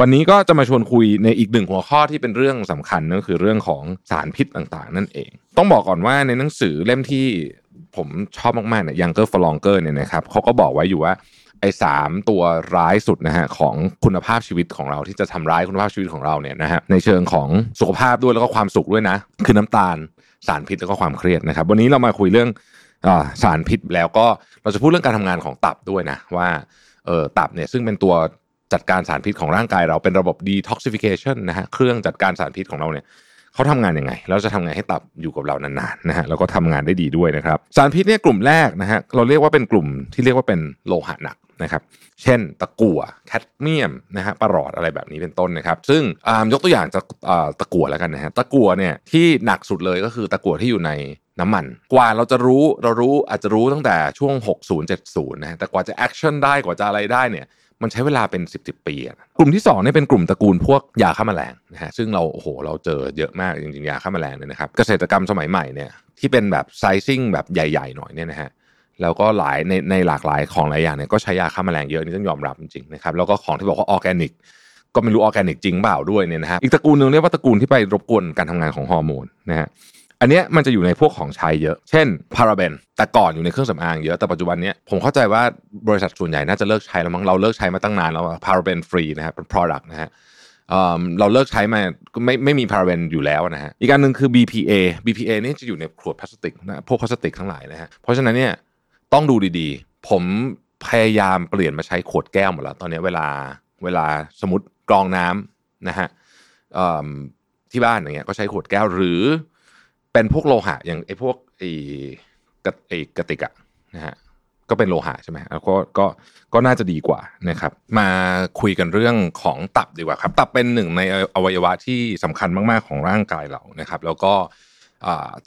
วันนี้ก็จะมาชวนคุยในอีกหนึ่งหัวข้อที่เป็นเรื่องสำคัญนั่นคือเรื่องของสารพิษต่างๆ นั่นเอง ต้องบอกก่อนว่าในหนังสือเล่มที่ผมชอบมากๆเนี่ย Younger for Longer เนี่ยนะครับเขาก็บอกไว้อยู่ว่าไอ้สามตัวร้ายสุดนะฮะของคุณภาพชีวิตของเราที่จะทำร้ายคุณภาพชีวิตของเราเนี่ยนะฮะในเชิงของสุขภาพด้วยแล้วก็ความสุขด้วยนะ คือน้ำตาลสารพิษแล้วก็ความเครียดนะครับ วันนี้เรามาคุยเรื่องอสารพิษแล้วก็เราจะพูดเรื่องการทำงานของตับด้วยนะว่าเออตับเนี่ยซึ่งเป็นตัว จัดการสารพิษของร่างกายเราเป็นระบบ detoxification นะฮะเครื่องจัดการสารพิษของเราเนี่ยเขาทำงานยังไงแล้วจะทำไงให้ตับอยู่กับเรานานๆนะฮะแล้วก็ทำงานได้ดีด้วยนะครับ สารพิษเนี่ยกลุ่มแรกนะฮะเราเรียกว่าเป็นกลุ่มที่เรียกว่าเป็นโลหะหนักนะครับ เช่น ตะกั่วแคดเมียมนะฮะปรอดอะไรแบบนี้เป็นต้นนะครับ ซึ่งยกตัวอย่างจากตะกั่วแล้วกันนะฮะตะกั่วเนี่ยที่หนักสุดเลยก็คือตะกั่วที่อยู่ในน้ำมัน กว่าเราจะรู้เรารู้อาจจะรู้ตั้งแต่ช่วง 60 70นะฮะแต่กว่าจะ action ได้กว่าจะอะไรได้เนี่ย มันใช้เวลาเป็น 10บสปีกลุ่มที่2เนี่ยเป็นกลุ่มตระกูลพวกยาฆ่าแมลงนะฮะซึ่งเราโอ้โหเราเจอเยอะมากจริงๆยาฆ่าแมลงเนี่ยนะครับเกษตรกรรมสมัยใหม่เนี่ยที่เป็นแบบ sizing แบบใหญ่ ๆ หน่อยเนี่ยนะฮะแล้วก็หลายในในหลากหลายของหลายอย่างเนี่ยก็ใช้ยาฆ่าแมลงเยอะนี่ต้องยอมรับจริงๆนะครับแล้วก็ของที่บอกว่าออร์แกนิกก็ไม่รู้ออร์แกนิกจริงเปล่าด้วยเนี่ยนะฮะอีกตระกูลหนึ่งเรียกว่าตระกูลที่ไปรบกวนการทำงานของฮอร์โมนนะฮะ อันนี้มันจะอยู่ในพวกของใช้เยอะ เช่นพาราเบนแต่ก่อนอยู่ในเครื่องสำอางเยอะ แต่ปัจจุบันนี้ผมเข้าใจว่าบริษัทส่วนใหญ่น่าจะเลิกใช้แล้วมั้งเราเลิกใช้มาตั้งนานแล้วพาราเบนฟรีนะฮะเป็น product นะฮะเราเลิกใช้มาไม่ไม่มีพาราเบนอยู่แล้วนะฮะอีกอันหนึ่งคือ BPA BPA นี่จะอยู่ในขวดพลาสติกนะพวกพลาสติกทั้งหลายนะฮะเพราะฉะนั้นเนี่ยต้องดูดีๆ ผมพยายามเปลี่ยนมาใช้ขวดแก้วหมดแล้วตอนนี้เวลาเวลาสมมติกรองน้ำนะฮะที่บ้านอย่างเงี้ยก็ใช้ขวดแก้วหรือ เป็นพวกโลหะ อย่างไอ้พวกไอ้กระไอ้กระติกอะนะฮะก็เป็นโลหะใช่ไหมแล้วก็ก็ก็น่าจะดีกว่านะครับ มาคุยกันเรื่องของตับดีกว่าครับ ตับเป็นหนึ่งในอวัยวะที่สำคัญมากๆของร่างกายเรานะครับ แล้วก็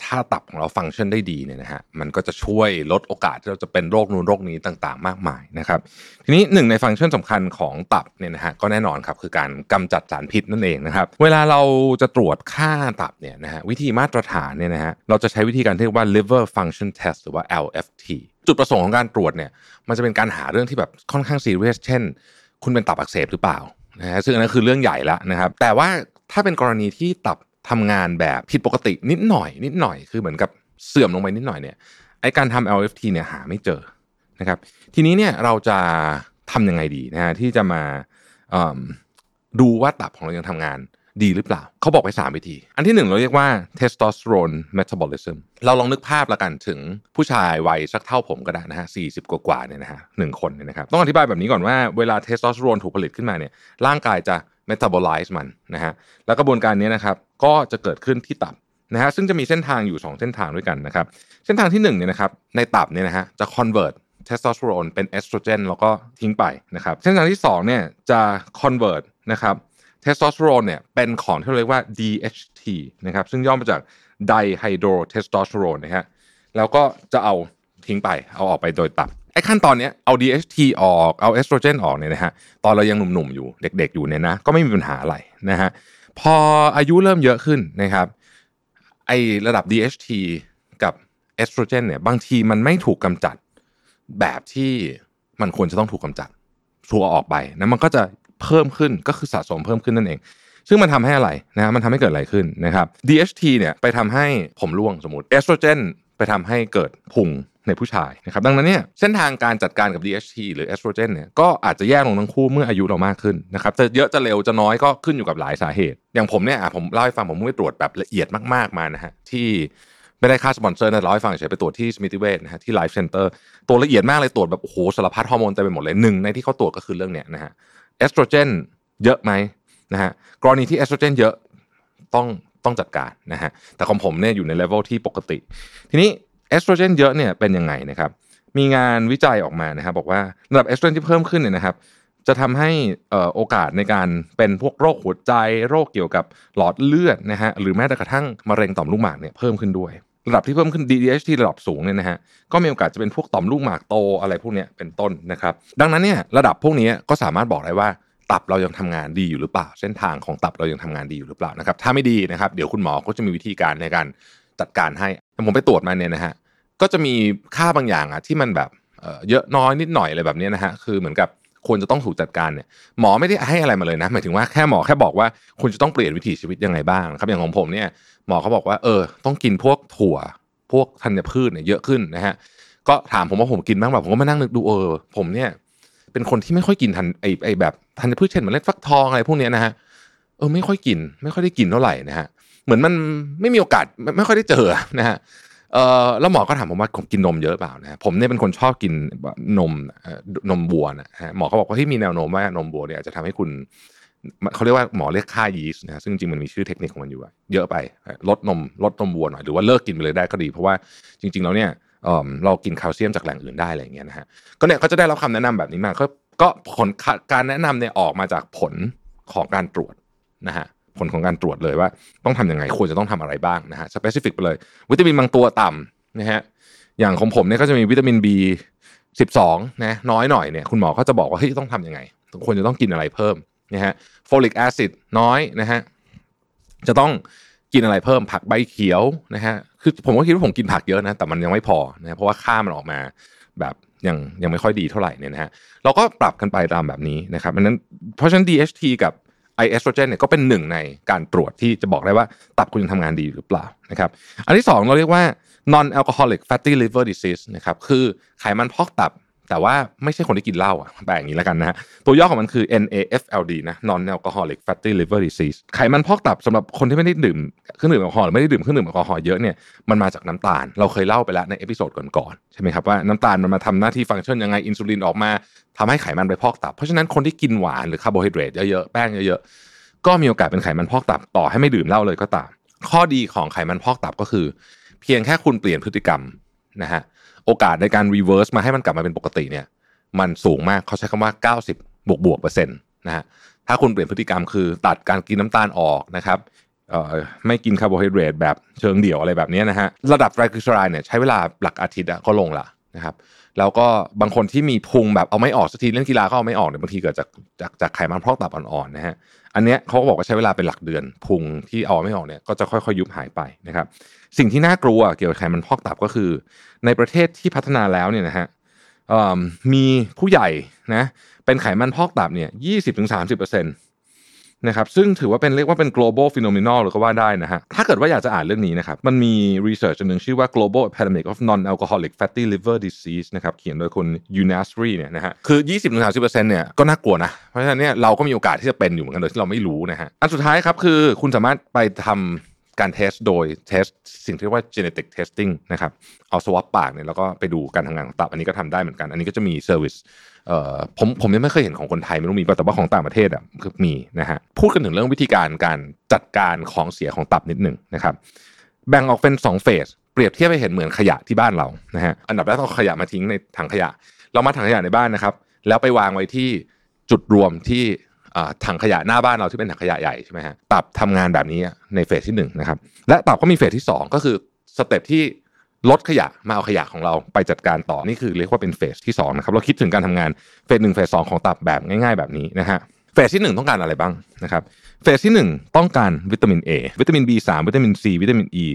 ถ้าตับของเราฟังก์ชันได้ดีเนี่ยนะฮะมันก็จะช่วยลดโอกาสที่เราจะเป็นโรคนู้นโรคนี้ต่างๆ มากมายนะครับทีนี้หนึ่งในฟังก์ชันสำคัญของตับเนี่ยนะฮะก็แน่นอนครับคือการกำจัดสารพิษนั่นเองนะครับเวลาเราจะตรวจค่าตับเนี่ยนะฮะวิธีมาตรฐานเนี่ยนะฮะเราจะใช้วิธีการที่เรียกว่า liver function test หรือว่า LFT จุดประสงค์ของการตรวจเนี่ยมันจะเป็นการหาเรื่องที่แบบค่อนข้างซีเรียสเช่น คุณเป็นตับอักเสบหรือเปล่านะฮะซึ่งอันนั้นคือเรื่องใหญ่ล้วนะครับแต่ว่าถ้าเป็นกรณีที่ตับ ทำงานแบบผิดปกตินิดหน่อย นิดหน่อยคือเหมือนกับเสื่อมลงไปนิดหน่อยเนี่ยไอการทำ LFT เนี่ยหาไม่เจอนะครับ ทีนี้เนี่ยเราจะทำยังไงดีนะฮะที่จะมาดูว่าตับของเรายังทำงาน ดีหรือเปล่า เขาบอกไป3วิธี อันที่หนึ่งเราเรียกว่า testosterone metabolism เราลองนึกภาพละกันถึงผู้ชายวัยสักเท่าผมก็ได้นะฮะสี่สิบกว่าๆเนี่ยนะฮะหนึ่งคนเนี่ยนะครับ ต้องอธิบายแบบนี้ก่อนว่าเวลาเทสโทสเตอโรนถูกผลิตขึ้นมาเนี่ยร่างกายจะ metabolize มันนะฮะแล้วกระบวนการนี้นะครับก็จะเกิดขึ้นที่ตับนะฮะซึ่งจะมีเส้นทางอยู่ 2 เส้นทางด้วยกันนะครับ เส้นทางที่1เนี่ยนะครับในตับเนี่ยนะฮะจะ convert เทสโทสเตอโรนเป็นเอสโตรเจนแล้วก็ทิ้งไปนะครับ เส้นทางที่2เนี่ยจะ convert นะครับ เทสโทสเตอโรนเนี่ยเป็นของที่เรียกว่า DHT นะครับซึ่งย่อมาจาก dihydrotestosterone นะฮะแล้วก็จะเอาทิ้งไปเอาออกไปโดยตับไอ้ขั้นตอนนี้เอา DHT ออกเอาเอสโตรเจนออกเนี่ยนะฮะตอนเรายังหนุ่มๆอยู่เด็ก ๆ อยู่เนี่ยนะก็ไม่มีปัญหาอะไรนะฮะพออายุเริ่มเยอะขึ้นนะครับไอระดับ DHT กับเอสโตรเจนเนี่ยบางทีมันไม่ถูกกำจัดแบบที่มันควรจะต้องถูกกำจัดถูกออกไปนะมันก็จะ เพิ่มขึ้นก็คือสะสมเพิ่มขึ้นนั่นเอง ซึ่งมันทำให้อะไรนะมันทำให้เกิดอะไรขึ้นนะครับ DHT เนี่ยไปทำให้ผมร่วงสมมติเอสโตรเจนไปทำให้เกิดพุงในผู้ชายนะครับดังนั้นเนี่ยเส้นทางการจัดการกับ DHT หรือเอสโตรเจนเนี่ยก็อาจจะแย่ลงทั้งคู่เมื่ออายุเรามากขึ้นนะครับจะเยอะจะเร็วจะน้อยก็ขึ้นอยู่กับหลายสาเหตุ อย่างผมเนี่ยผมเล่าให้ฟังผมไปตรวจแบบละเอียดมากๆมานะฮะนี่ไม่ได้ค่าสปอนเซอร์นะเล่าให้ฟังเฉยไปตรวจที่สมิติเวชนะฮะที่ Life Center ตรวจละเอียดมากเลยตรวจแบบโอ้โหสารพัดฮอร์โมนเต็มไปหมดเลยหนึ่งในที่เขาตรวจก็คือเรื่องเนี้ยนะฮะ เอสโตรเจนเยอะไหมนะฮะกรณีที่เอสโตรเจนเยอะต้องต้องจัดการนะฮะแต่ของผมเนี่ยอยู่ในเลเวลที่ปกติ ทีนี้เอสโตรเจนเยอะเนี่ยเป็นยังไงนะครับมีงานวิจัยออกมานะครับบอกว่าระดับเอสโตรเจนที่เพิ่มขึ้นเนี่ยนะครับจะทำให้โอกาสในการเป็นพวกโรคหัวใจ โรคเกี่ยวกับหลอดเลือดนะฮะหรือแม้แต่กระทั่งมะเร็งต่อมลูกหมากเนี่ยเพิ่มขึ้นด้วย ระดับที่เพิ่มขึ้น D D H T ระดับสูงเนี่ยนะฮะก็มีโอกาสจะเป็นพวกต่อมลูกหมากโตอะไรพวกนี้เป็นต้นนะครับ ดังนั้นเนี่ยระดับพวกนี้ก็สามารถบอกได้ว่าตับเรายังทำงานดีอยู่หรือเปล่า เส้นทางของตับเรายังทำงานดีอยู่หรือเปล่านะครับ ถ้าไม่ดีนะครับเดี๋ยวคุณหมอก็จะมีวิธีการในการจัดการให้ผมไปตรวจมาเนี่ยนะฮะก็จะมีค่าบางอย่างอะที่มันแบบเยอะน้อยนิดหน่อยอะไรแบบนี้นะฮะคือเหมือนกับ ควรจะต้องถูกจัดการเนี่ยหมอไม่ได้ให้อะไรมาเลยนะหมายถึงว่าแค่หมอแค่บอกว่าคุณจะต้องเปลี่ยนวิถีชีวิตยังไงบ้างครับอย่างของผมเนี่ยหมอเขาบอกว่าเออต้องกินพวกถั่ว พวกธัญพืชเนี่ยเยอะขึ้นนะฮะก็ถามผมว่าผมกินบ้างแบบผมก็มานั่งนึกดูเออผมเนี่ยเป็นคนที่ไม่ค่อยกินทันไอไอแบบธัญพืชเช่นเมล็ดฟักทองอะไรพวกเนี้ยนะฮะเออไม่ค่อยกิน ไม่ค่อยได้กินเท่าไหร่นะฮะเหมือนมันไม่มีโอกาสไม่ไม่ค่อยได้เจอนะฮะ เออแล้วหมอก็ถามผมว่าผมกินนมเยอะเปล่านะผมเนี่ยเป็นคนชอบกินนมนมวัวนะฮะหมอเขาบอกว่าที่มีแนวโน้มว่านมวัวเนี่ยจะทำให้คุณเขาเรียกว่าหมอเรียกค่ายีสต์นะซึ่งจริงมันมีชื่อเทคนิคของมันอยู่เยอะไปลดนมลดนมวัวหน่อยหรือว่าเลิกกินไปเลยได้ก็ดี เพราะว่าจริง ๆ แล้วเนี่ยเรากินแคลเซียมจากแหล่งอื่นได้อะไรอย่างเงี้ยนะฮะก็เนี่ยเขาจะได้รับคำแนะนำแบบนี้มาก็ผลการแนะนำเนี่ยออกมาจากผลของการตรวจนะฮะ ผลของการตรวจเลยว่า ต้องทำยังไงควรจะต้องทำอะไรบ้างนะฮะ specific ไปเลย วิตามินบางตัวต่ำนะฮะอย่างของผมเนี่ยก็จะมีวิตามิน B 12นะน้อยหน่อยเนี่ยคุณหมอก็จะบอกว่าเฮ้ยต้องทำยังไงควรจะต้องกินอะไรเพิ่มนะฮะ folic acid น้อยนะฮะจะต้องกินอะไรเพิ่มผักใบเขียวนะฮะคือผมก็คิดว่าผมกินผักเยอะนะแต่มันยังไม่พอนะเพราะว่าค่ามันออกมาแบบยังยังไม่ค่อยดีเท่าไหร่เนี่ยนะฮะเราก็ปรับกันไปตามแบบนี้นะครับเพราะนั้นเพราะฉะนั้น DHT กับ ไอเอสโตรเจนเนี่ยก็เป็นหนึ่งในการตรวจที่จะบอกได้ว่าตับคุณยังทำงานดีหรือเปล่านะครับอันที่ 2 เราเรียกว่า non alcoholic fatty liver disease นะครับคือไขมันพอกตับ แต่ว่าไม่ใช่คนที่กินเหล้าอะแปลอย่างนี้แล้วกันนะฮะตัวย่อของมันคือ NAFLD นะ non alcoholic fatty liver disease ไขมันพอกตับสำหรับคนที่ไม่ได้ดื่มเครื่องดื่มแอลกอฮอล์หรือไม่ได้ดื่มเครื่องดื่มแอลกอฮอล์เยอะเนี่ยมันมาจากน้ำตาล เราเคยเล่าไปแล้วใน episode ก่อนๆใช่ไหมครับว่าน้ำตาลมันมาทำหน้าที่ฟังก์ชันยังไงอินซูลินออกมาทำให้ไขมันไปพอกตับ เพราะฉะนั้นคนที่กินหวานหรือคาร์โบไฮเดรตเยอะๆแป้งเยอะๆก็มีโอกาสเป็นไขมันพอกตับต่อให้ไม่ดื่มเหล้าเลยก็ตาม ข้อดีของไขมันพอกตับก็คือ เพียงแค่คุณเปลี่ยนพฤติกรรมนะฮะ โอกาสในการ reverse มาให้มันกลับมาเป็นปกติเนี่ยมันสูงมากเขาใช้คำว่า 90 บวกบวกเปอร์เซ็นต์นะฮะถ้าคุณเปลี่ยนพฤติกรรมคือตัดการกินน้ำตาลออกนะครับไม่กินคาร์โบไฮเดรตแบบเชิงเดี่ยวอะไรแบบนี้นะฮะระดับไตรกลีเซอไรด์เนี่ยใช้เวลาหลักอาทิตย์ก็ลงละนะครับแล้วก็บางคนที่มีพุงแบบเอาไม่ออกสักทีเล่นกีฬาก็เอาไม่ออกเนี่ยบางทีเกิดจากจากจากไขมันพอกตับอ่อนๆนะฮะ อันเนี้ยเขาก็บอกว่าใช้เวลาเป็นหลักเดือน พุงที่เอาไม่ออกเนี่ยก็จะค่อยๆยุบหายไปนะครับ สิ่งที่น่ากลัวเกี่ยวกับไขมันพอกตับก็คือ ในประเทศที่พัฒนาแล้วเนี่ยนะฮะมีผู้ใหญ่นะเป็นไขมันพอกตับเนี่ยยี่สิบถึงสามสิบเปอร์เซ็นต์ นะครับซึ่งถือว่าเป็นเรียกว่าเป็น global phenomenon หรือก็ว่าได้นะฮะถ้าเกิดว่าอยากจะอ่านเรื่องนี้นะครับมันมี research หนึ่งชื่อว่า global epidemic of non-alcoholic fatty liver disease นะครับเขียนโดยคุณ Younossi เนี่ยนะฮะคือ 20-30%เนี่ยก็น่ากลัวนะเพราะฉะนั้นเนี่ยเราก็มีโอกาสที่จะเป็นอยู่เหมือนกันโดยที่เราไม่รู้นะฮะอันสุดท้ายครับคือคุณสามารถไปทำ การ test โดย test สิ่งที่เรียกว่า genetic testing นะครับเอา swab ปากเนี่ยแล้วก็ไปดูการทำงานของตับอันนี้ก็ทำได้เหมือนกัน อันนี้ก็จะมี serviceเอ่อผมผมยังไม่เคยเห็นของคนไทยไม่รู้มีแต่ว่าของต่างประเทศอะคือมีนะฮะพูดกันถึงเรื่องวิธีการการจัดการของเสียของตับนิดหนึ่งนะครับแบ่งออกเป็น2เฟสเปรียบเทียบไปเห็นเหมือนขยะที่บ้านเรานะฮะอันดับแรกต้องขยะมาทิ้งในถังขยะ เรามาถังขยะในบ้านนะครับ แล้วไปวางไว้ที่จุดรวมที่ ถังขยะหน้าบ้านเราที่เป็นถังขยะใหญ่ใช่ไหมฮะตับทำงานแบบนี้ในเฟสที่1นนะครับและตับก็มีเฟสที่ 2 ก็คือสเต็ปที่ลดขยะมาเอาขยะของเราไปจัดการต่อนี่คือเรียกว่าเป็น phase ที่2นะครับเราคิดถึงการทำงาน phase หนึ่ง phase สองของตับแบบง่าย ๆแบบนี้นะฮะ phase ที่ 1 ต้องการอะไรบ้างนะครับ phase ที่ 1 ต้องการวิตามิน A วิตามิน B3 วิตามิน C วิตามิน E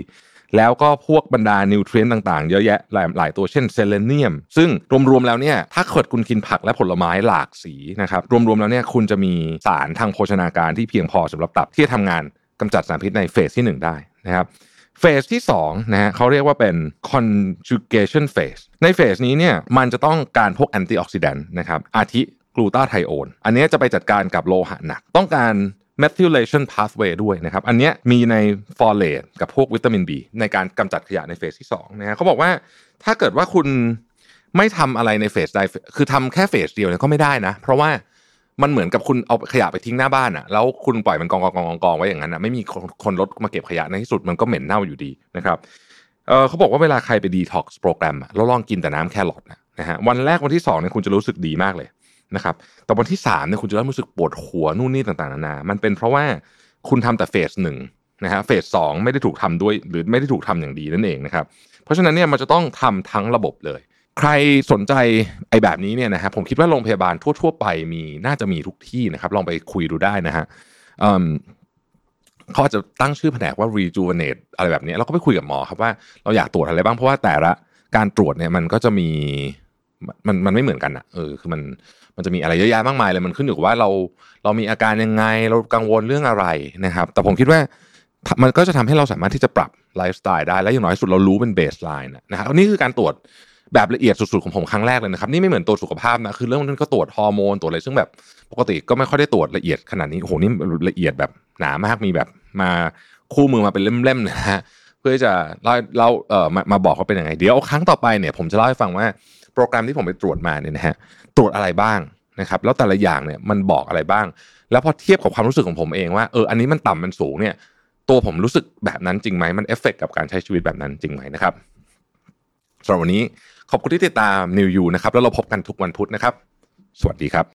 แล้วก็พวกบรรดา nutrient ต่างๆ เยอะแยะหลายหลายตัวเช่นเซเลเนียม ซึ่งรวมๆแล้วเนี่ยถ้าเกิดคุณกินผักและผลไม้หลากสีนะครับรวมๆแล้วเนี่ยคุณจะมีสารทางโภชนาการที่เพียงพอสำหรับตับที่จะทำงานกำจัดสารพิษในเฟสที่ 1 ได้นะครับเฟสที่2นะฮะเขาเรียกว่าเป็น conjugation phase ในเฟสนี้เนี่ยมันจะต้องการพวกแอนตี้ออกซิแดนต์นะครับอาทิกลูตาไทโอน อันนี้จะไปจัดการกับโลหะหนัก ต้องการ methylation pathway ด้วยนะครับ อันนี้มีในฟอเรตกับพวกวิตามิน B ในการกำจัดขยะในเฟสที่2นะฮะเขาบอกว่าถ้าเกิดว่าคุณไม่ทำอะไรในเฟสใดคือทำแค่เฟสเดียวเนี่ยก็ไม่ได้นะ เพราะว่ามันเหมือนกับคุณเอาขยะไปทิ้งหน้าบ้านอะแล้วคุณปล่อยมันกองกองกองกองไว้อย่างนั้นอะไม่มีคนรถมาเก็บขยะในที่สุดมันก็เหม็นเน่าอยู่ดีนะครับเเขาบอกว่าเวลาใครไปดีท็อกซ์โปรแกรมแล้วลองกินแต่น้ำแครอทนะฮะวันแรกวันที่2เนี่ยคุณจะรู้สึกดีมากเลย นะครับแต่วันที่3เนี่ยคุณจะเริ่มรู้สึกปวดหัวนู่นนี่ต่างๆนานามันเป็นเพราะว่าคุณทำแต่เฟสหนึ่งนะฮะเฟสสองไม่ได้ถูกทำด้วยหรือไม่ได้ถูกทำอย่างดีนั่นเองนะครับเพราะฉะนั้นเนี่ยมันจะต้องทำทั้งระบบเลย ใครสนใจไอ้แบบนี้เนี่ยนะฮะผมคิดว่าโรงพยาบาลทั่ว ๆ ไปมีน่าจะมีทุกที่นะครับ ลองไปคุยดูได้นะฮะเขาจะตั้งชื่อแผนกว่า rejuvenate อะไรแบบนี้เราก็ไปคุยกับหมอครับว่าเราอยากตรวจอะไรบ้างเพราะว่าแต่ละการตรวจเนี่ยมันก็จะมีมันมันไม่เหมือนกันอะเออคือมัน มันจะมีอะไรเยอะแยะมากมายเลยมันขึ้นอยู่กับว่าเราเรามีอาการยังไงเรากังวลเรื่องอะไรนะครับ แต่ผมคิดว่ามันก็จะทำให้เราสามารถที่จะปรับไลฟ์สไตล์ได้และอย่างน้อยสุดเรารู้เป็น baseline นะครับนี่คือการตรวจแบบละเอียดสุดๆของผมครั้งแรกเลยนะครับนี่ไม่เหมือนตรวจสุขภาพนะคือเรื่องนั้นก็ตรวจฮอร์โมนตรวจอะไรซึ่งแบบปกติก็ไม่ค่อยได้ตรวจละเอียดขนาดนี้โอ้โหนี่ละเอียดแบบหนามากมีแบบมาคู่มือมาเป็นเล่มๆนะฮะเพื่อจะเล่าเล่าเอ่อมามาบอกเขาเป็นยังไงเดี๋ยวครั้งต่อไปเนี่ยผมจะเล่าให้ฟังว่า โปรแกรมที่ผมไปตรวจมาเนี่ยนะฮะตรวจอะไรบ้างนะครับแล้วแต่ละอย่างเนี่ยมันบอกอะไรบ้าง แล้วพอเทียบกับความรู้สึกของผมเองว่าเอออันนี้มันต่ำมันสูงเนี่ยตัวผมรู้สึกแบบนั้นจริงไหมมันเอฟเฟกกับการใช้ชีวิตแบบนั้นจริงไหมนะครับสำหรับวันนี้ขอบคุณที่ติดตามนิวยูนะครับแล้วเราพบกันทุกวันพุธนะครับ สวัสดีครับ